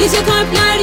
Nice kalpler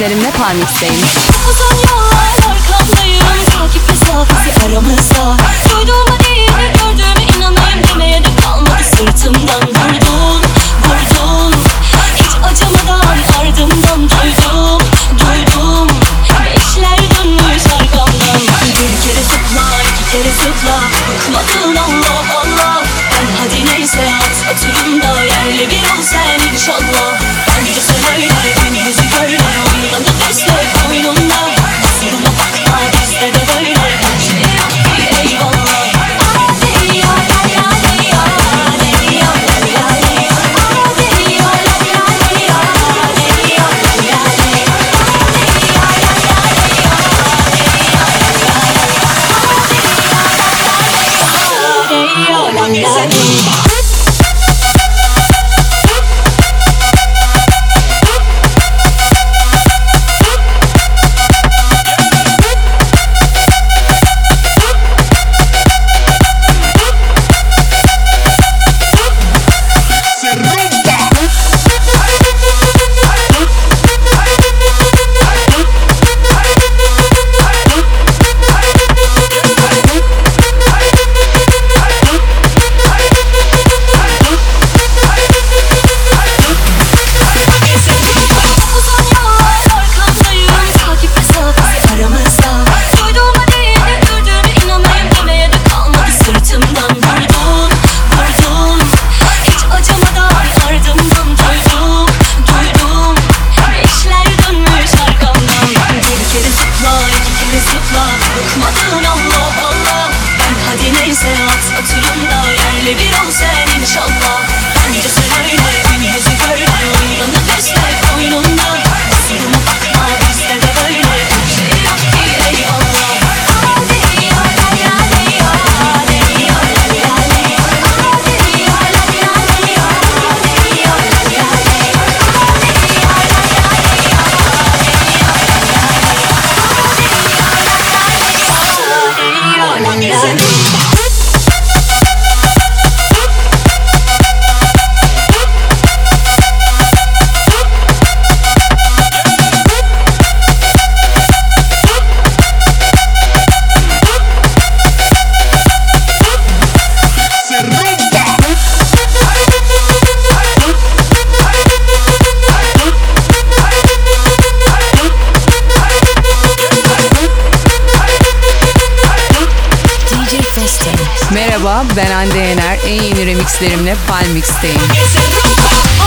seslerimle Parmix'teyim.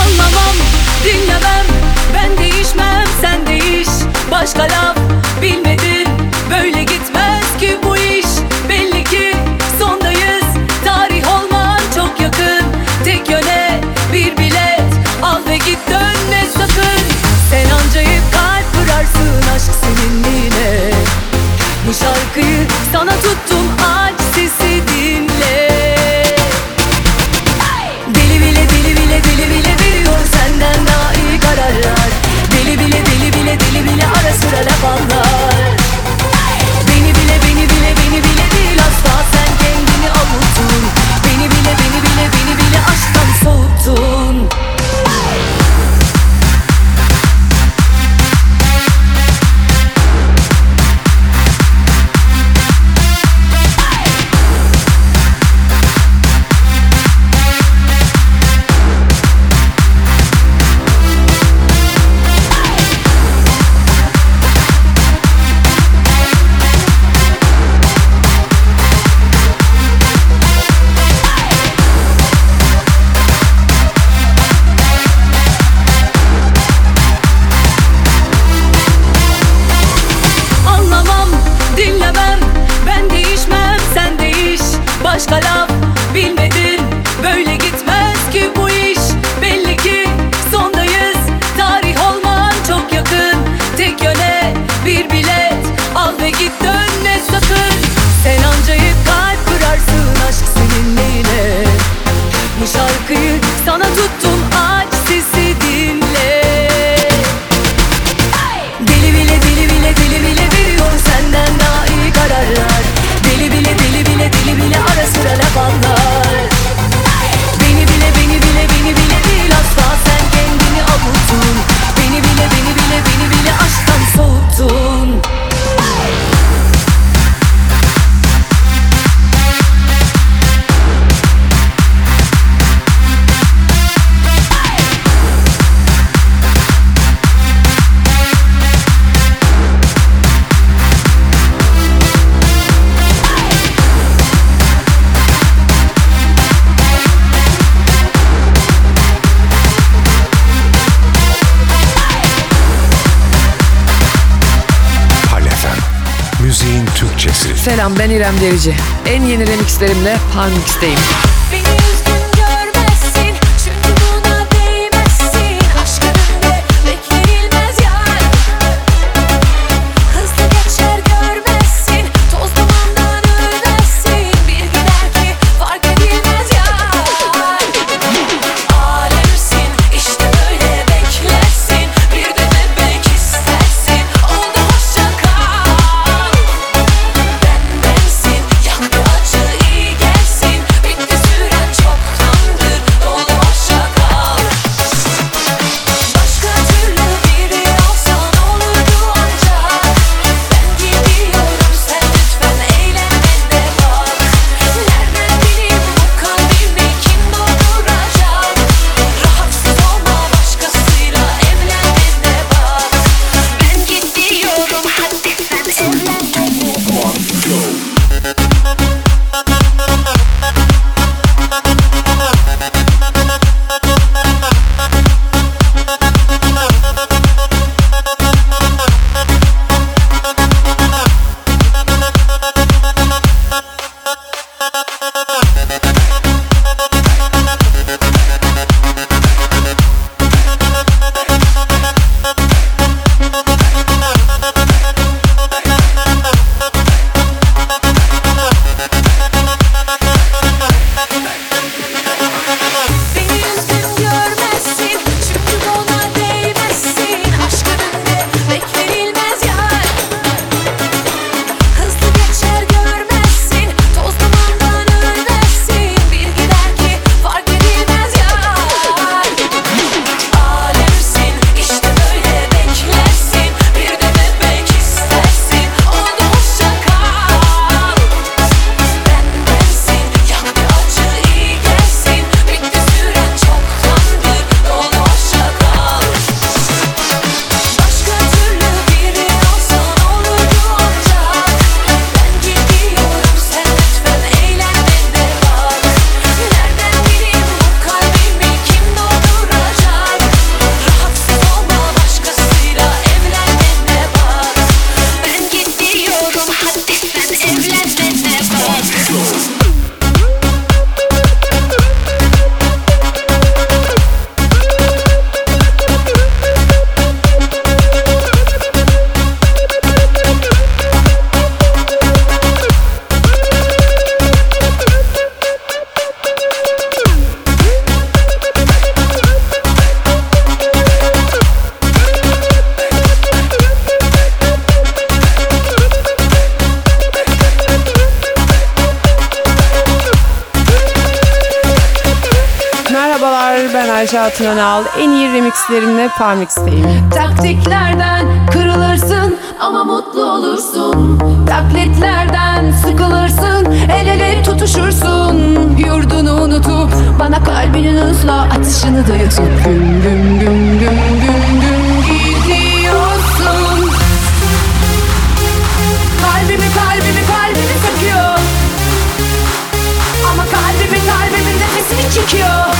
Anlamam, dinlemem, ben değişmem sen değiş. Başka laf bilmedin, böyle gitmez ki bu iş. Belli ki sondayız, tarih olman çok yakın. Tek yöne bir bilet, al ve git dönme sakın. Sen ancayip kalp kırarsın aşk seninliğine Bu şarkıyı sana tuttum acı Selam ben İrem Derici. En yeni remixlerimle Parmix'teyim. Çağatay Önal en iyi remixlerimle Parmix'teyim. Taktiklerden kırılırsın ama mutlu olursun. Taklitlerden sıkılırsın, el ele tutuşursun. Yurdunu unutup bana kalbinin hızla atışını duyuyorsun. Güm güm güm güm güm güm gidiyorsun. Kalbimi kalbimi kalbimi takıyor. Ama kalbimi kalbimin nefesini çekiyor.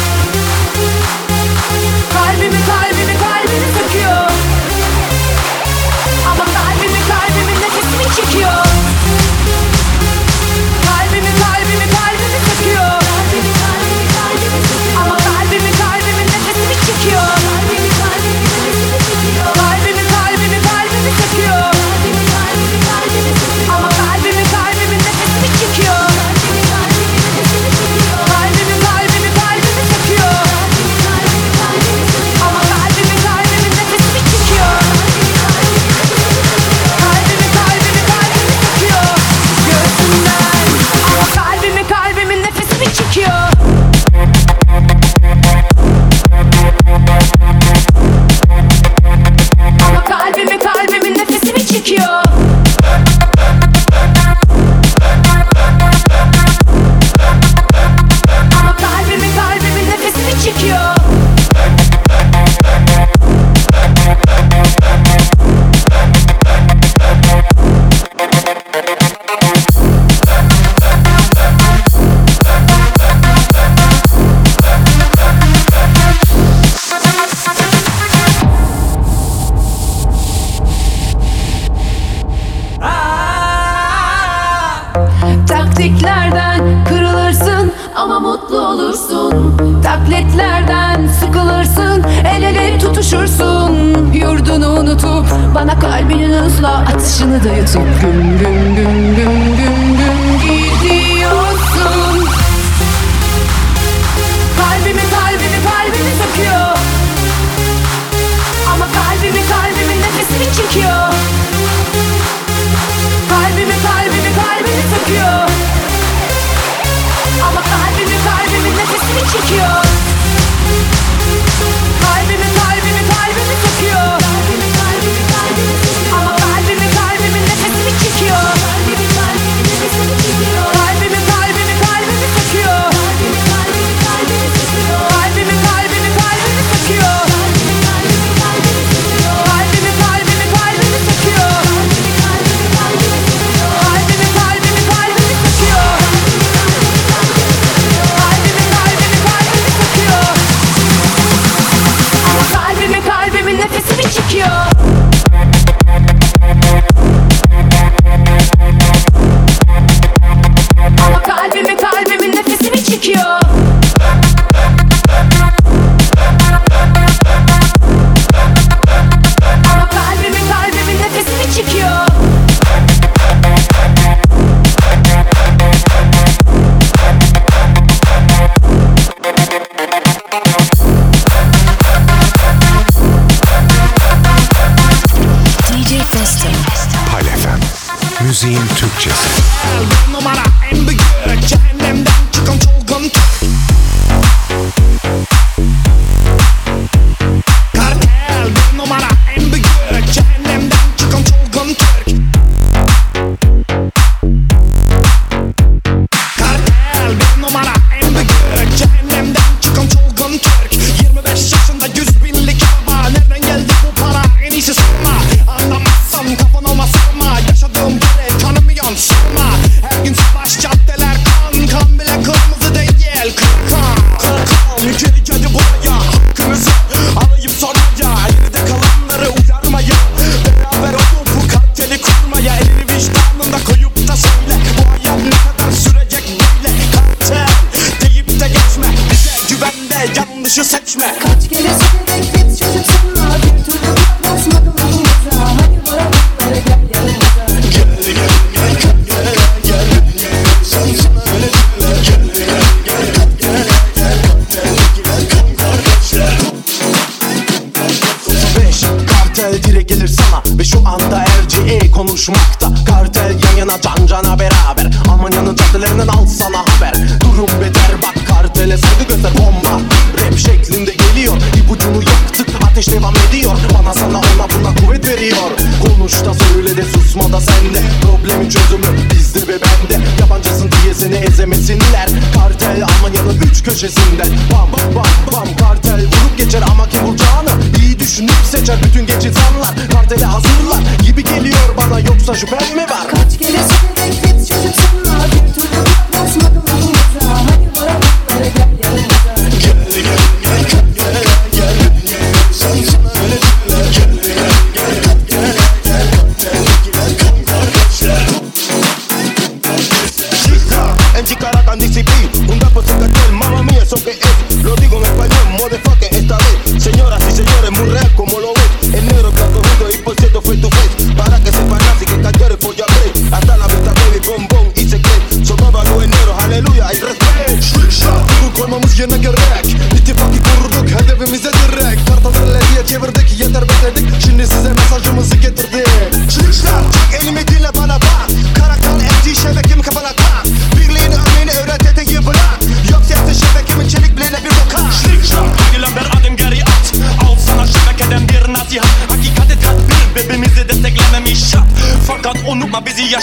seçer bütün geç insanlar Partili hazırlar gibi geliyor bana. Yoksa şüphem mi var? Kaç kere sen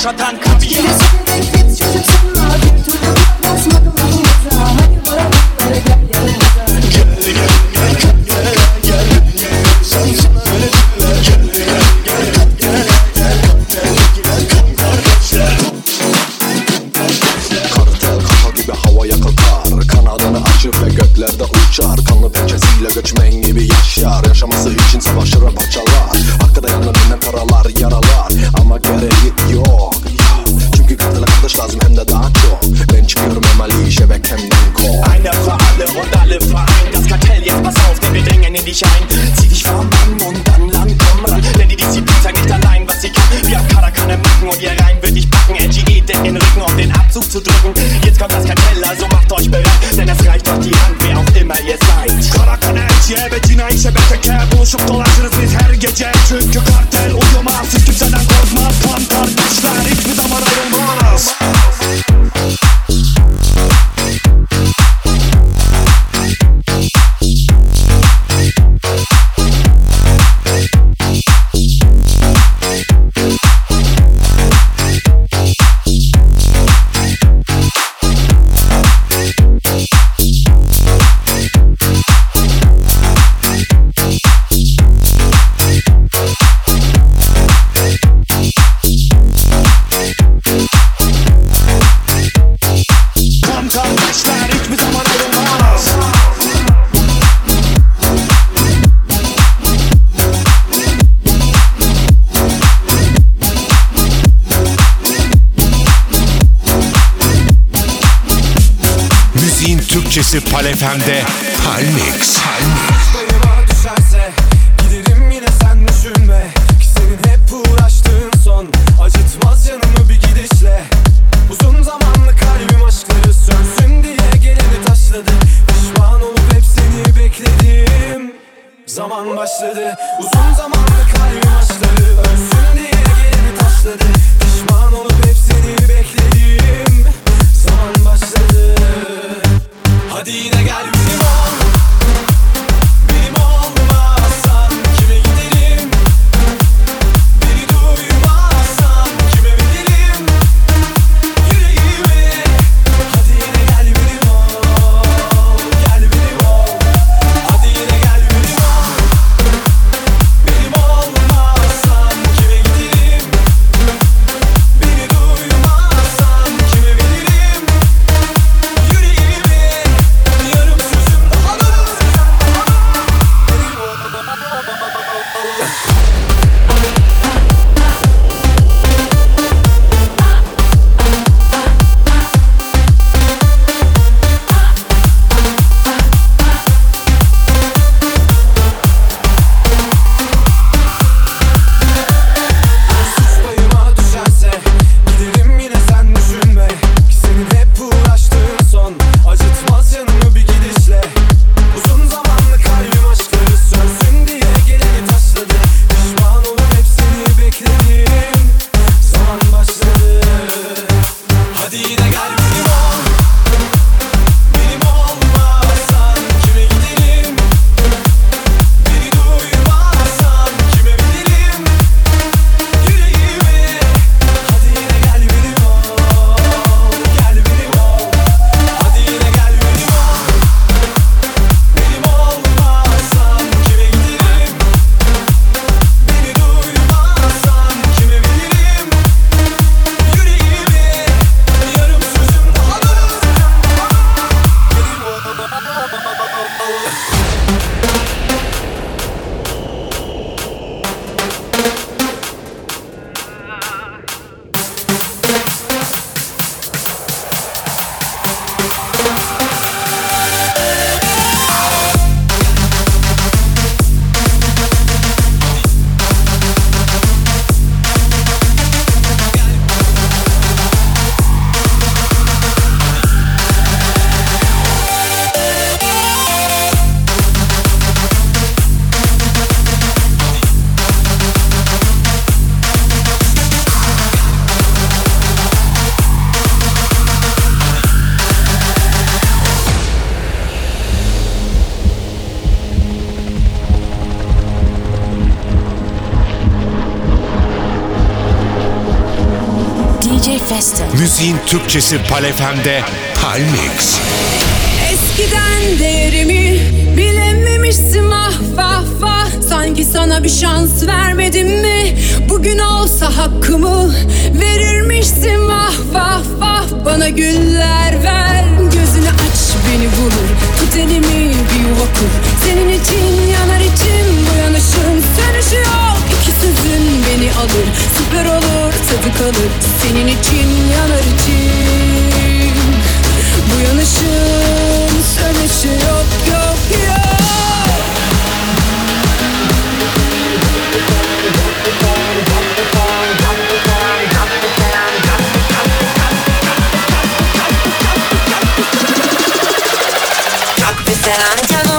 shut and gebeten, den Rücken auf den Abzug zu drücken. Jetzt kommt das Kartell, so macht euch bereit, denn es reicht euch die Hand, wer auch immer ihr seid. FM'de Palmix. Müziğin Türkçesi Palefem'de Palmix. Eskiden değerimi bilememiştim ah vah vah Sanki sana bir şans vermedim mi? Bugün olsa hakkımı verirmiştim ah vah vah. Bana güller ver. Gözünü aç beni vurur. Tut elimi bir yuva kur Senin için yanar içim Bu yanışım sönüşüyor beni alır Süper olur tadı kalır. Senin için yanar için. Bu yanışın sönüşü yok yok yok. Sen anca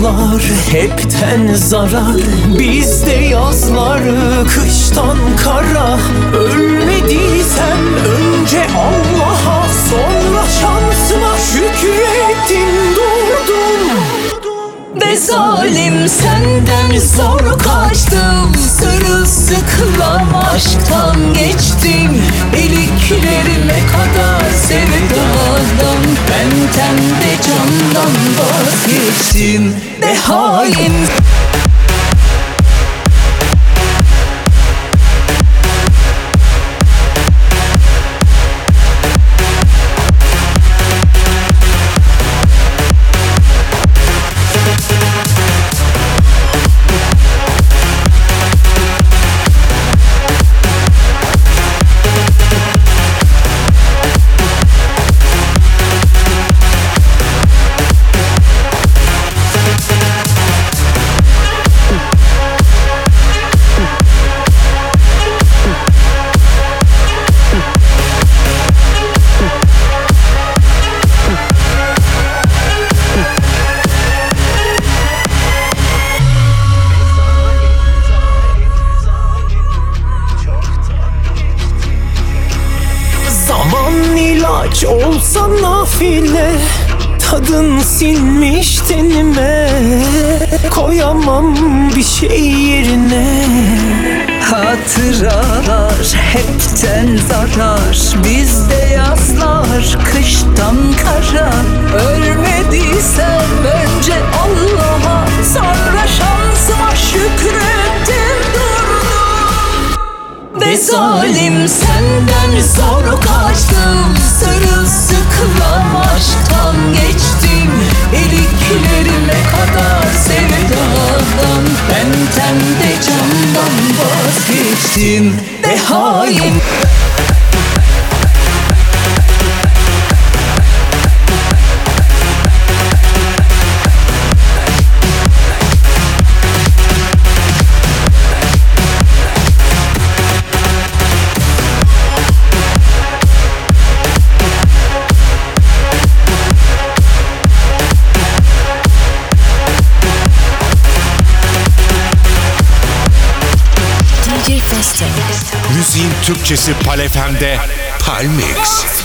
Hatıralar hepten zarar Bizde yazlar kıştan kara. Ölmediysem önce Allah'a Sonra Ve zalim senden zor kaçtım. Sırılsıklam aşktan geçtim. İliklerime kadar sevdadan Benden de candan vazgeçtim. Ve hain şey yerine Hatıralar hepten zarar. Bizde yazlar kıştan kara. Ölmediysem önce Allah'a Sonra şansıma şükrettim durdum. Ve zalim senden zor kaçtım. Sırılsıklam aşktan geçtim. İliklerime kadar vazgeçtim Ve hain Türkçesi Palefem'de Palmix.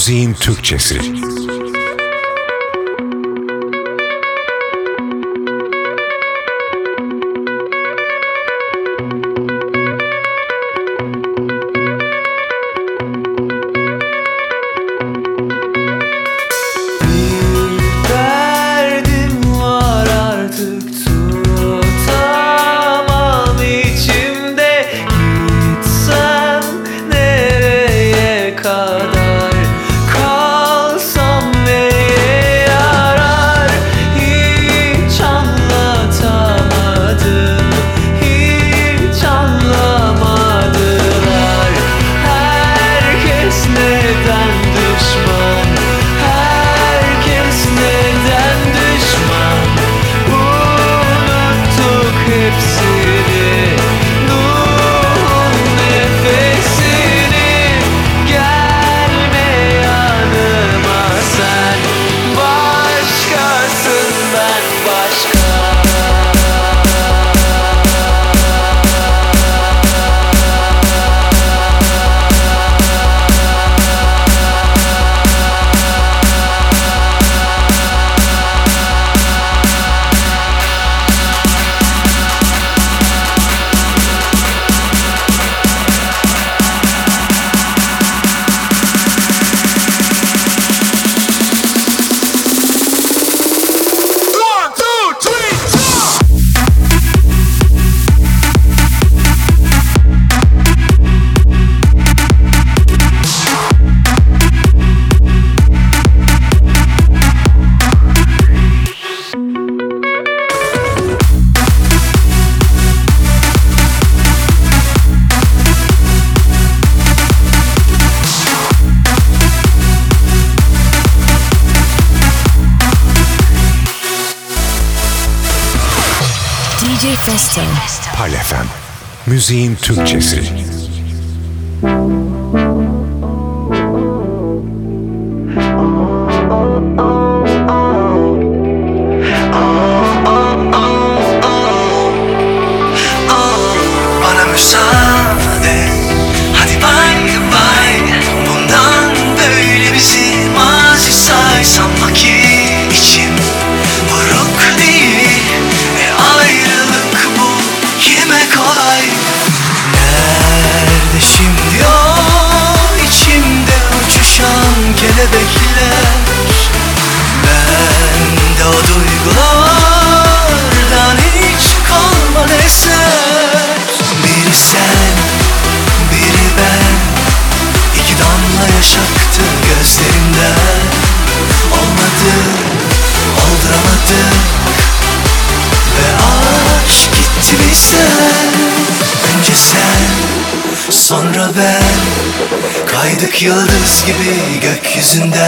Müziğin Türkçesi. DJ Festo. Hal Müziğin Türkçesi. yıldız gibi gökyüzünde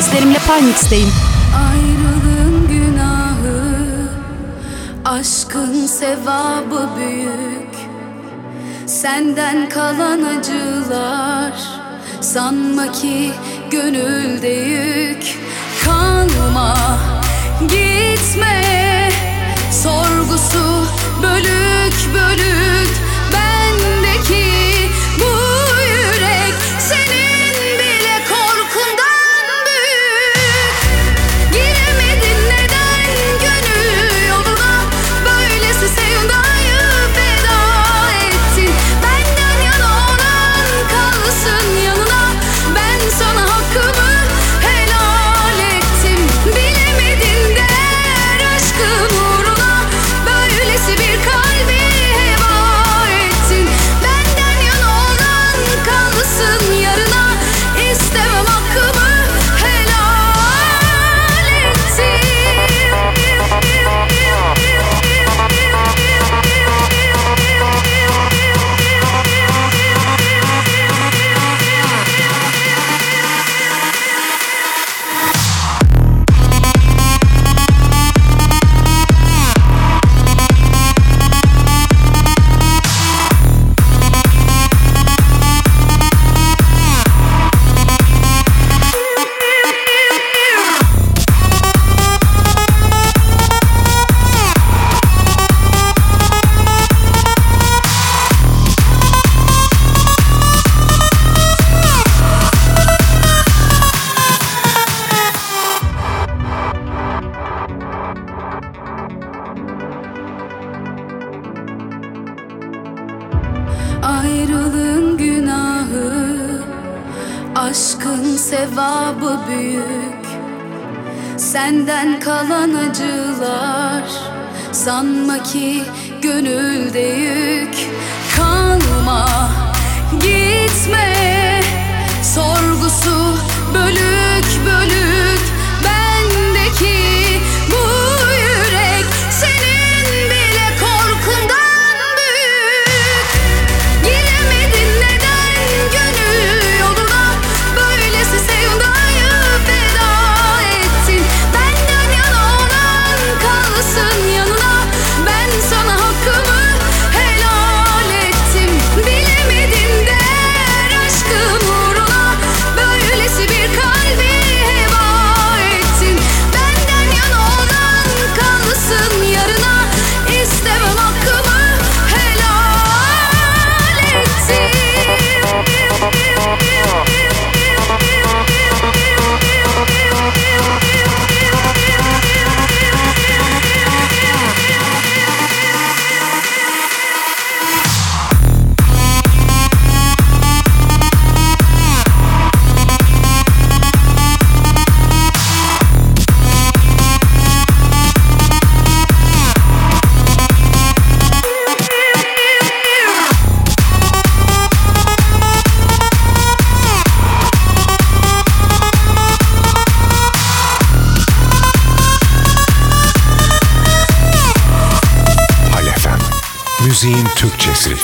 remixlerimle Parmix'teyim. Ayrılığın günahı, aşkın sevabı büyük. Senden kalan acılar, sanma ki gönülde yük. Kanma, gitme, sorgusu bölük bölük. ki gönülde yük. Kalma, gitme Sorgusu bölüm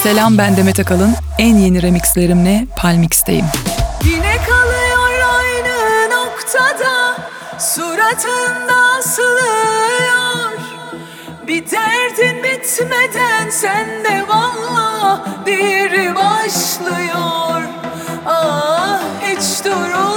Selam ben Demet Akalın. En yeni remixlerimle Palmix'teyim. Yine kalıyor aynı noktada Suratında asılıyor Bir derdin bitmeden sen de valla Diğeri başlıyor Ah hiç durul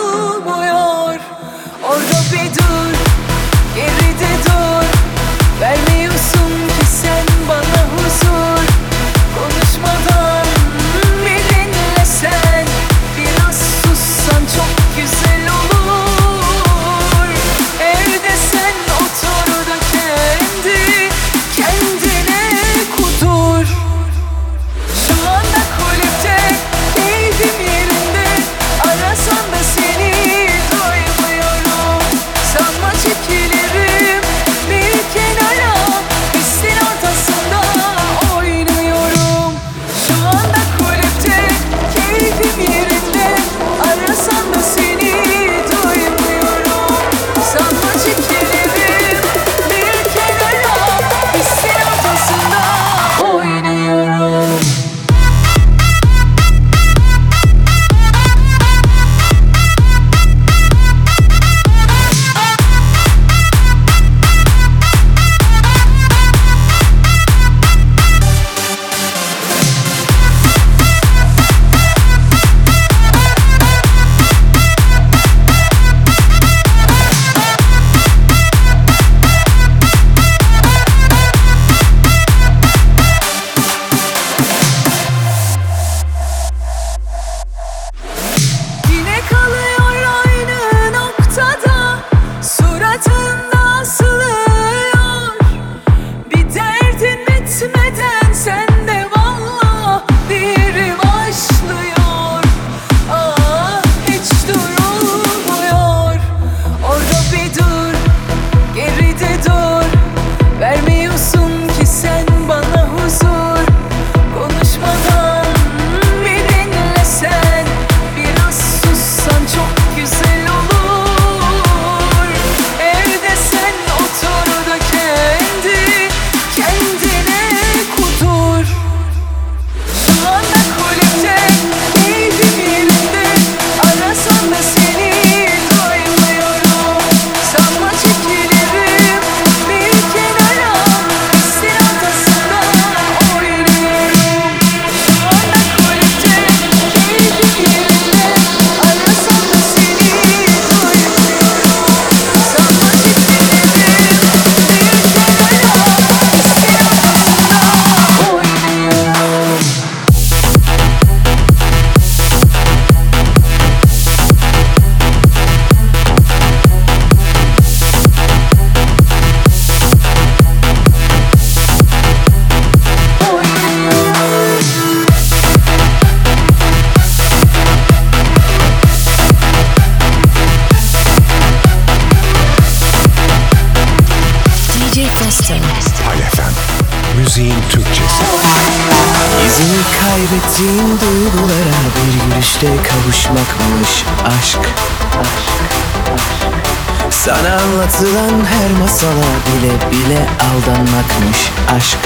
anlatılan her masala bile bile aldanmakmış. Aşk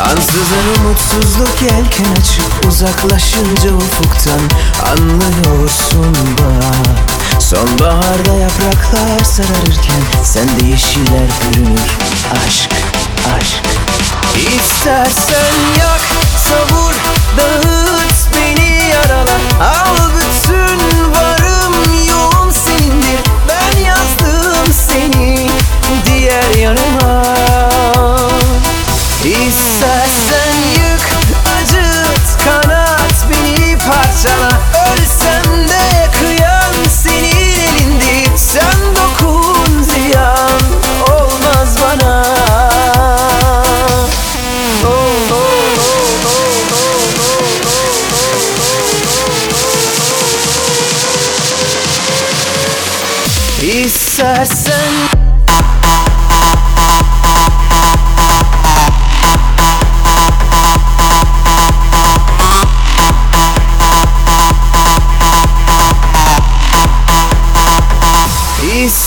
Ansızın umutsuzluk yelken açıp uzaklaşınca ufuktan anlıyorsun bak. Sonbaharda yapraklar sararırken sende yeşiller bürünür aşk aşk. İstersen yak savur dağıt beni yarala. Al bütün diğer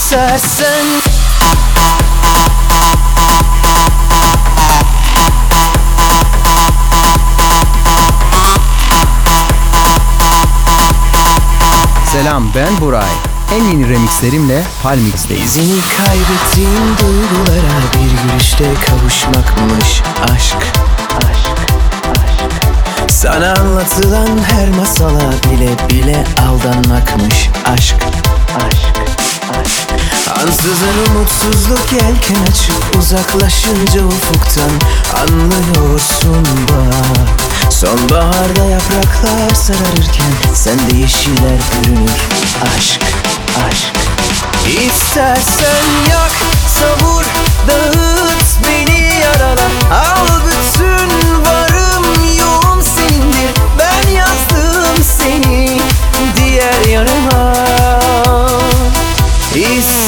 İstersen Selam ben Buray. En yeni remixlerimle Palmix'teyiz. İzini kaybettiğim duygulara bir gülüşte kavuşmakmış aşk Sana anlatılan her masala bile bile aldanmakmış aşk Ansızın umutsuzluk yelken açıp uzaklaşınca ufuktan anlıyorsun bak. Sonbaharda yapraklar sararırken sende yeşiller bürünür. Aşk aşk. İstersen yak savur dağıt beni yarala Al bütün varım yoğum senindir. Ben yazdım seni diğer yanıma İstersen